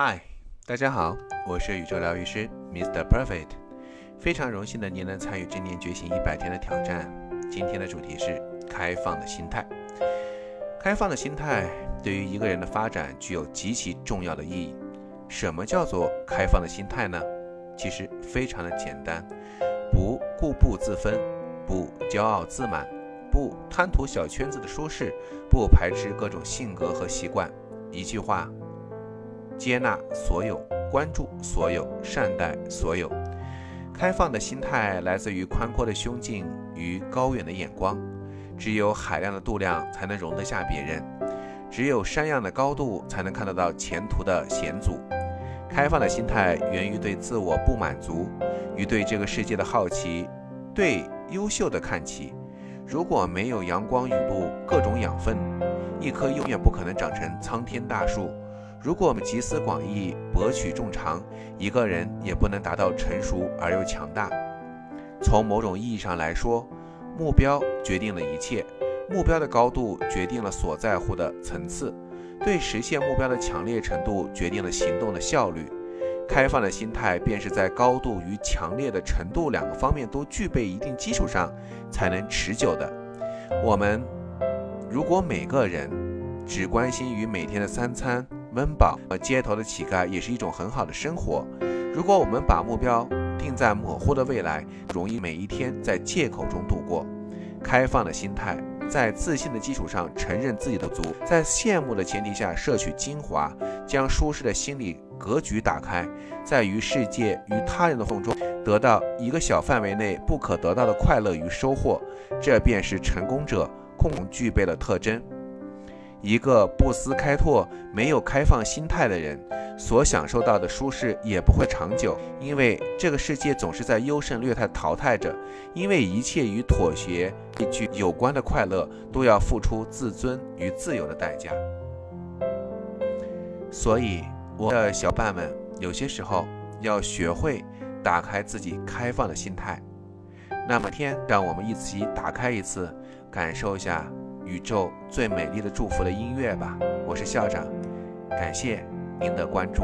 嗨，大家好，我是宇宙疗愈师 Mr. Perfect，非常荣幸的您能参与正念觉醒一百天的挑战。今天的主题是开放的心态。开放的心态对于一个人的发展具有极其重要的意义。什么叫做开放的心态呢？其实非常的简单，不固步自封，不骄傲自满，不贪图小圈子的舒适，不排斥各种性格和习惯。一句话。接纳所有，关注所有，善待所有。开放的心态来自于宽阔的胸襟与高远的眼光。只有海量的度量，才能容得下别人；只有山样的高度，才能看得到前途的险阻。开放的心态源于对自我不满足，与对这个世界的好奇，对优秀的看齐。如果没有阳光雨露各种养分，一棵永远不可能长成苍天大树。如果我们集思广益、博取众长，一个人也不能达到成熟而又强大。从某种意义上来说，目标决定了一切，目标的高度决定了所在乎的层次，对实现目标的强烈程度决定了行动的效率。开放的心态便是在高度与强烈的程度两个方面都具备一定基础上才能持久的。我们如果每个人只关心于每天的三餐，温饱和街头的乞丐也是一种很好的生活。如果我们把目标定在模糊的未来，容易每一天在借口中度过。开放的心态，在自信的基础上承认自己的足，在羡慕的前提下摄取精华，将舒适的心理格局打开，在与世界与他人的缝中得到一个小范围内不可得到的快乐与收获，这便是成功者共同具备的特征。一个不思开拓、没有开放心态的人，所享受到的舒适也不会长久，因为这个世界总是在优胜劣汰淘汰着。因为一切与妥协畏惧有关的快乐，都要付出自尊与自由的代价。所以，我的小伙伴们，有些时候要学会打开自己开放的心态。那么，天，让我们一起打开一次，感受一下。宇宙最美丽的祝福的音乐吧，我是校长，感谢您的关注。